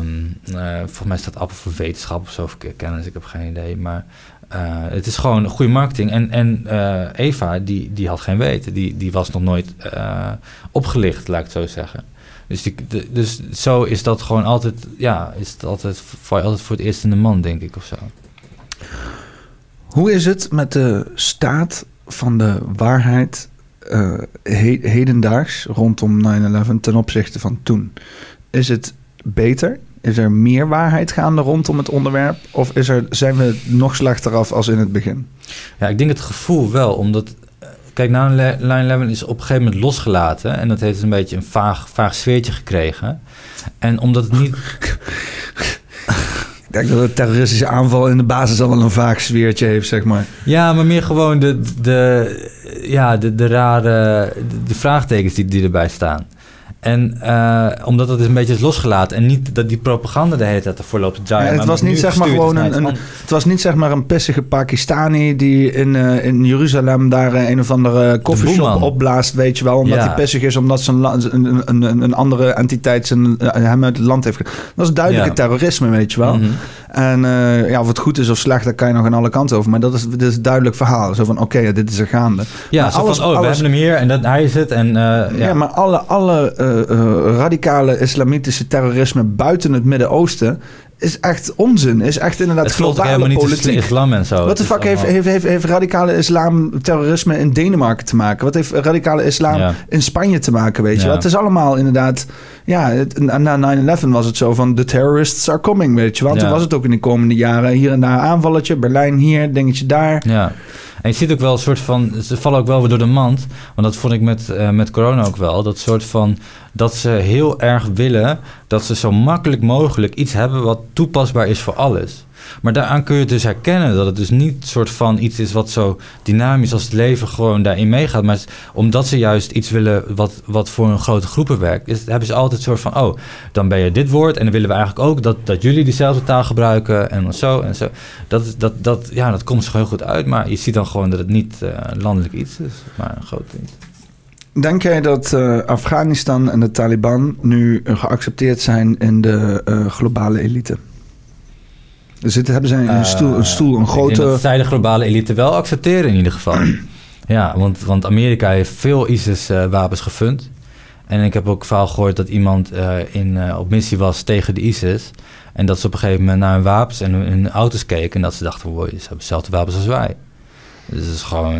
volgens mij staat appel voor wetenschap of zo, voor kennis, ik heb geen idee. Maar eh, het is gewoon goede marketing. En, en eh, Eva, die, die had geen weten. Die, die was nog nooit opgelicht, laat ik het zo zeggen. Dus, die, de- dus zo is dat gewoon altijd, ja, is het altijd, val je altijd voor het eerst in de man, denk ik, of zo. Hoe is het met de staat van de waarheid eh, he- hedendaags rondom 9-11 ten opzichte van toen? Is het beter? Is er meer waarheid gaande rondom het onderwerp? Of is er, zijn we nog slechter af als in het begin? Ja, ik denk het gevoel wel, omdat... Kijk, 9-11 is op een gegeven moment losgelaten... en dat heeft een beetje een vaag, vaag sfeertje gekregen. En omdat het niet... Ik denk dat een terroristische aanval in de basis al wel een vaag sfeertje heeft, zeg maar. Ja, maar meer gewoon de, de, ja, de, de rare de, de vraagtekens die, die erbij staan. En eh, omdat het is een beetje is losgelaten en niet dat die propaganda de hele tijd ervoor loopt te draaien. Ja, het was niet zeg maar gewoon een, een, het was niet zeg maar een pissige Pakistani die in, eh, in Jeruzalem daar eh, een of andere koffieshop opblaast, weet je wel. Omdat Ja. hij pissig is, omdat zijn een, een, een, andere entiteit zijn, hem uit het land heeft. Dat is duidelijke Ja. terrorisme, weet je wel. Mhm. En ja, of het goed is of slecht, daar kan je nog aan alle kanten over. Maar dat is, dit is een duidelijk verhaal. Zo van, oké, dit is er gaande. Ja, Maar alles- van, oh, we hebben hem hier en dat, hij is het. En, Ja, ja. maar alle, alle radicale islamitische terrorisme buiten het Midden-Oosten is echt onzin. Is echt inderdaad het globale niet politiek. islam en zo. Wat de fuck heeft, heeft, heeft, heeft radicale islam terrorisme in Denemarken te maken? Wat heeft radicale islam Ja. in Spanje te maken, weet je Ja. wel? Het is allemaal inderdaad... Ja, het, na 9-11 was het zo van... The terrorists are coming, weet je? Ja. Toen was het ook in de komende jaren hier en daar aanvalletje. Berlijn hier, dingetje daar. Ja, en je ziet ook wel een soort van, ze vallen ook wel weer door de mand. Want dat vond ik met, eh, met corona ook wel. Dat soort van, dat ze heel erg willen dat ze zo makkelijk mogelijk iets hebben wat toepasbaar is voor alles. Maar daaraan kun je dus herkennen dat het dus niet soort van iets is wat zo dynamisch als het leven gewoon daarin meegaat. Maar omdat ze juist iets willen wat, wat voor een grote groepen werkt, is, hebben ze altijd soort van, oh, dan ben je dit woord en dan willen we eigenlijk ook dat, dat jullie diezelfde taal gebruiken en zo en zo. Dat, dat, dat, ja, dat komt zo heel goed uit, maar je ziet dan gewoon dat het niet eh, landelijk iets is, maar een groot iets. Denk jij dat eh, Afghanistan en de Taliban nu geaccepteerd zijn in de eh, globale elite? Zitten, hebben zij een stoel, een, stoel, een grote... dat zij de globale elite wel accepteren in ieder geval. ja, want, want Amerika heeft veel ISIS-wapens gefund. En ik heb ook verhaal gehoord dat iemand eh, in, eh, op missie was tegen de ISIS. En dat ze op een gegeven moment naar hun wapens en hun, hun auto's keken. En dat ze dachten, wow, ze hebben dezelfde wapens als wij. Dus het is gewoon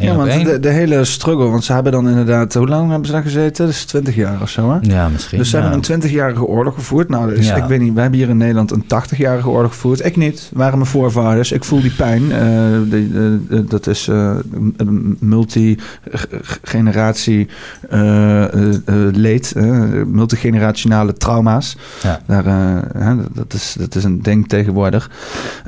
ja, want de, de hele struggle, want ze hebben dan inderdaad... Hoe lang hebben ze daar gezeten? Dat is 20 jaar of zo, hè? Ja, misschien. Dus ze ja. hebben een 20-jarige oorlog gevoerd. Nou, dus Ja. ik weet niet, wij hebben hier in Nederland een 80-jarige oorlog gevoerd. Ik niet, waren mijn voorvaders. Ik voel die pijn. Eh, de- eh, eh, dat is eh, een multi-generatie eh, eh, eh, leed, eh, multigenerationale trauma's. Ja. Daar, eh, hè, dat, is, dat is een ding tegenwoordig.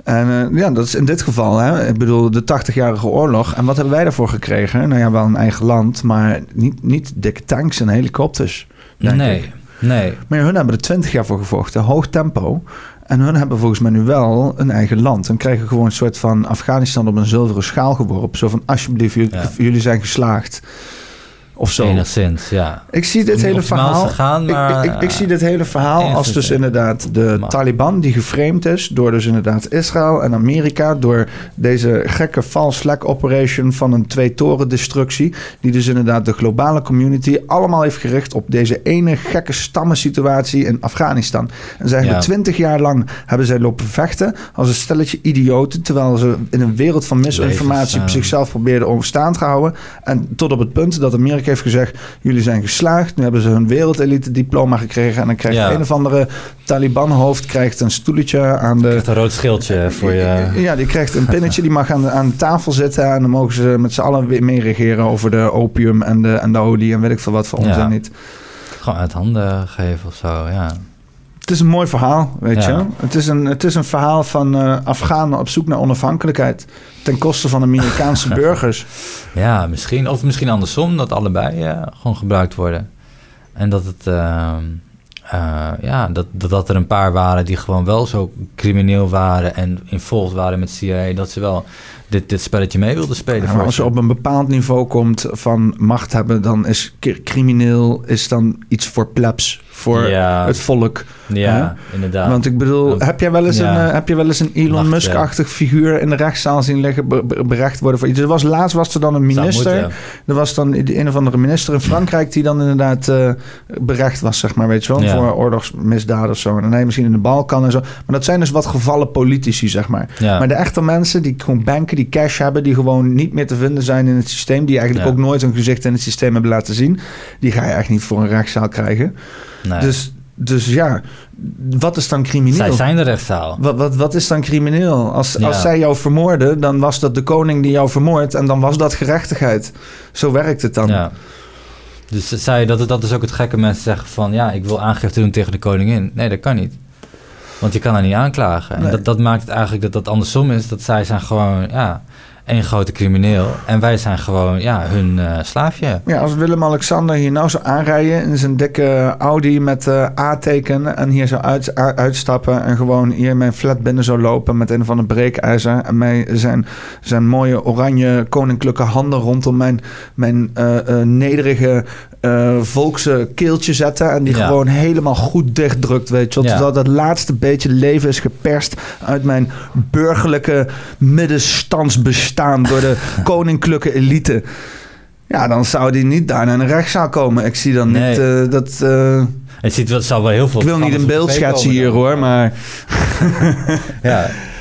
En eh, ja, dat is in dit geval, hè, ik bedoel, de 80-jarige oorlog. En wat hebben wij daarvoor gekregen? Nou ja, wel een eigen land, maar niet, niet dikke tanks en helikopters. Nee, ik. nee. Maar hun hebben er 20 jaar voor gevochten, hoog tempo. En hun hebben volgens mij nu wel een eigen land. En krijgen gewoon een soort van Afghanistan op een zilveren schaal geworpen. Zo van, alsjeblieft, jullie, Ja. jullie zijn geslaagd. Of zo. Enigszins, ja. Ik zie dit hele verhaal. maar, ik, ik, ik zie dit hele verhaal als dus inderdaad de Mag. Taliban die geframed is door dus inderdaad Israël en Amerika door deze gekke false flag operation van een twee-toren destructie die dus inderdaad de globale community allemaal heeft gericht op deze ene gekke stammensituatie in Afghanistan. En zij hebben Ja. twintig jaar lang hebben zij lopen vechten als een stelletje idioten terwijl ze in een wereld van misinformatie Levens, op eh, zichzelf probeerden overstaan te houden. En tot op het punt dat Amerika heeft gezegd: jullie zijn geslaagd. Nu hebben ze hun wereldelite diploma gekregen. En dan krijgt Ja. een of andere Taliban-hoofd krijgt een stoeltje aan de. Echt een rood schildje voor je... Ja, die krijgt een pinnetje, die mag aan de, aan de tafel zitten. En dan mogen ze met z'n allen weer meeregeren over de opium en de, en de olie en weet ik veel wat voor onzin Ja. niet. Gewoon uit handen geven of zo, ja. Het is een mooi verhaal, weet Ja. je. Het is een, het is een verhaal van eh Afghanen op zoek naar onafhankelijkheid. Ten koste van Amerikaanse burgers. Ja, misschien. Of misschien andersom, dat allebei eh, gewoon gebruikt worden. En dat het... eh, ja, dat, dat, dat er een paar waren die gewoon wel zo crimineel waren... en involved waren met CIA... dat ze wel dit, dit spelletje mee wilden spelen. Ja, maar als je op een bepaald niveau komt van macht hebben, dan is crimineel is dan iets voor plebs. Voor Ja. het volk. Ja, inderdaad. Want ik bedoel, heb jij wel eens, Ja. een, eh, heb je wel eens een Elon Musk-achtig figuur in de rechtszaal zien liggen, be- be- berecht worden voor iets? Er was laatst was er dan een minister. Er was dan de een of andere minister in Frankrijk die dan inderdaad eh, berecht was, zeg maar, weet je wel, voor oorlogsmisdaden of zo. En nee, misschien in de Balkan en zo. Maar dat zijn dus wat gevallen politici, zeg maar. Maar de echte mensen die gewoon banken, die cash hebben, die gewoon niet meer te vinden zijn in het systeem, die eigenlijk ook nooit hun gezicht in het systeem hebben laten zien, die ga je echt niet voor een rechtszaal krijgen. Nee. Dus, dus ja, wat is dan crimineel? Zij zijn de rechtszaal. Wat, wat, wat is dan crimineel? Als, Ja. als zij jou vermoorden, dan was dat de koning die jou vermoordt en dan was dat gerechtigheid. Zo werkt het dan. Ja. Dus zij, dat, dat is ook het gekke. Mensen zeggen van, ja, ik wil aangifte doen tegen de koningin. Nee, dat kan niet. Want je kan haar niet aanklagen. En Nee. dat, dat maakt het eigenlijk dat dat andersom is. Dat zij zijn gewoon, ja, één grote crimineel. En wij zijn gewoon, ja, hun eh, slaafje. Ja, als Willem-Alexander hier nou zou aanrijden in zijn dikke Audi met eh, A-teken en hier zou uit, uitstappen en gewoon hier mijn flat binnen zou lopen met een van de breekijzer en mij zijn, zijn mooie oranje koninklijke handen rondom mijn, mijn eh, nederige eh, volkse keeltje zetten en die Ja. gewoon helemaal goed dichtdrukt, weet je wel. Ja. Zodat dat laatste beetje leven is geperst uit mijn burgerlijke middenstandsbestaan door de koninklijke elite. Ja, dan zou die niet daar naar een rechtszaal komen. Ik zie dan Nee. niet eh, dat... eh, En je ziet, het wel heel veel... ik wil niet een beeld schetsen hier hoor, maar... Ja.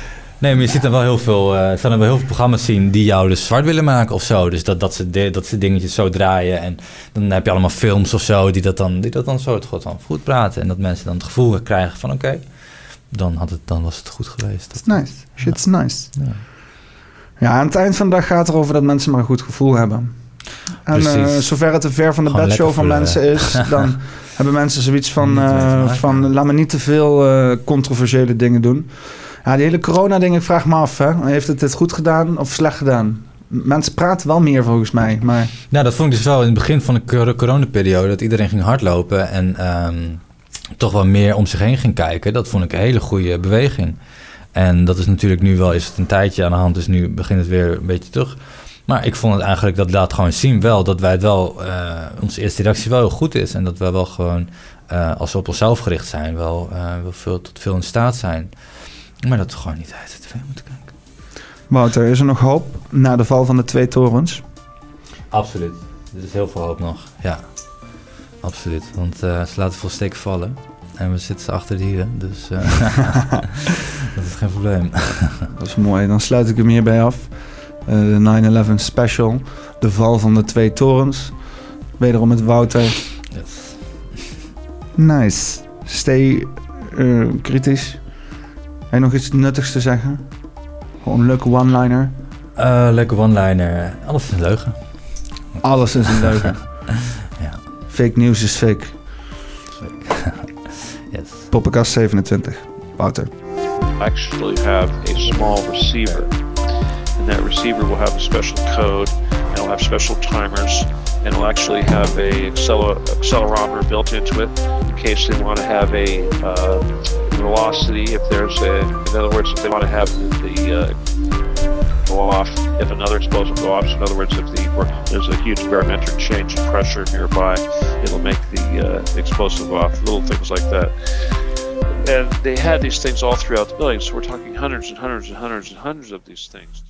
Nee, maar je ziet dan wel heel veel, eh, er staan er wel heel veel programma's zien die jou dus zwart willen maken of zo. Dus dat, dat, ze, de- dat ze dingetjes zo draaien. En dan heb je allemaal films of zo die dat dan, die dat dan zo het goed, van goed praten. En dat mensen dan het gevoel krijgen van oké, dan, had het, dan was het goed geweest. It's nice. Shit's nice. Ja. Ja, aan het eind van de dag gaat het erover dat mensen maar een goed gevoel hebben. En eh, zover het te ver van de Gewoon bedshow van mensen is, dan hebben mensen zoiets van, eh, van laat me niet te veel eh, controversiële dingen doen. Ja, die hele corona-ding, ik vraag me af, hè. heeft het dit goed gedaan of slecht gedaan? Mensen praten wel meer volgens mij, maar Nou, dat vond ik dus wel in het begin van de cor- coronaperiode, dat iedereen ging hardlopen en ehm, toch wel meer om zich heen ging kijken. Dat vond ik een hele goede beweging. En dat is natuurlijk nu wel, is het een tijdje aan de hand, dus nu begint het weer een beetje terug. Maar ik vond het eigenlijk, dat laat gewoon zien wel, dat wij het wel, eh, onze eerste reactie wel heel goed is. En dat wij wel gewoon, eh, als we op onszelf gericht zijn, wel, eh, wel veel, tot veel in staat zijn. Maar dat we gewoon niet uit de tv moeten kijken. Wouter, is er nog hoop na de val van de twee torens? Absoluut. Er is heel veel hoop nog. Ja, absoluut. Want eh, ze laten veel steken vallen. En we zitten achter de hielen. Dus eh, dat is geen probleem. Dat is mooi. Dan sluit ik hem hierbij af. Eh, de 9-11 special. De val van de twee torens. Wederom met Wouter. Yes. Nice. Stay eh, kritisch. Heb je nog iets nuttigs te zeggen? Gewoon een leuke one-liner. Eh, leuke one-liner. Alles is een leugen. Alles is een leugen. Ja. Fake news is fake. Yes. Poppenkast 27. Wouter. actually have a small receiver. And that receiver will have a special code, and it'll have special timers, and it'll actually have a acceler- accelerometer built into it in case they want to have a uh, velocity. If there's a, in other words, if they want to have the uh, go off, if another explosive go off. So in other words, if the there's a huge barometric change in pressure nearby, it'll make the uh, explosive go off. Little things like that and they had these things all throughout the building. So we're talking hundreds and hundreds and hundreds and hundreds of these things.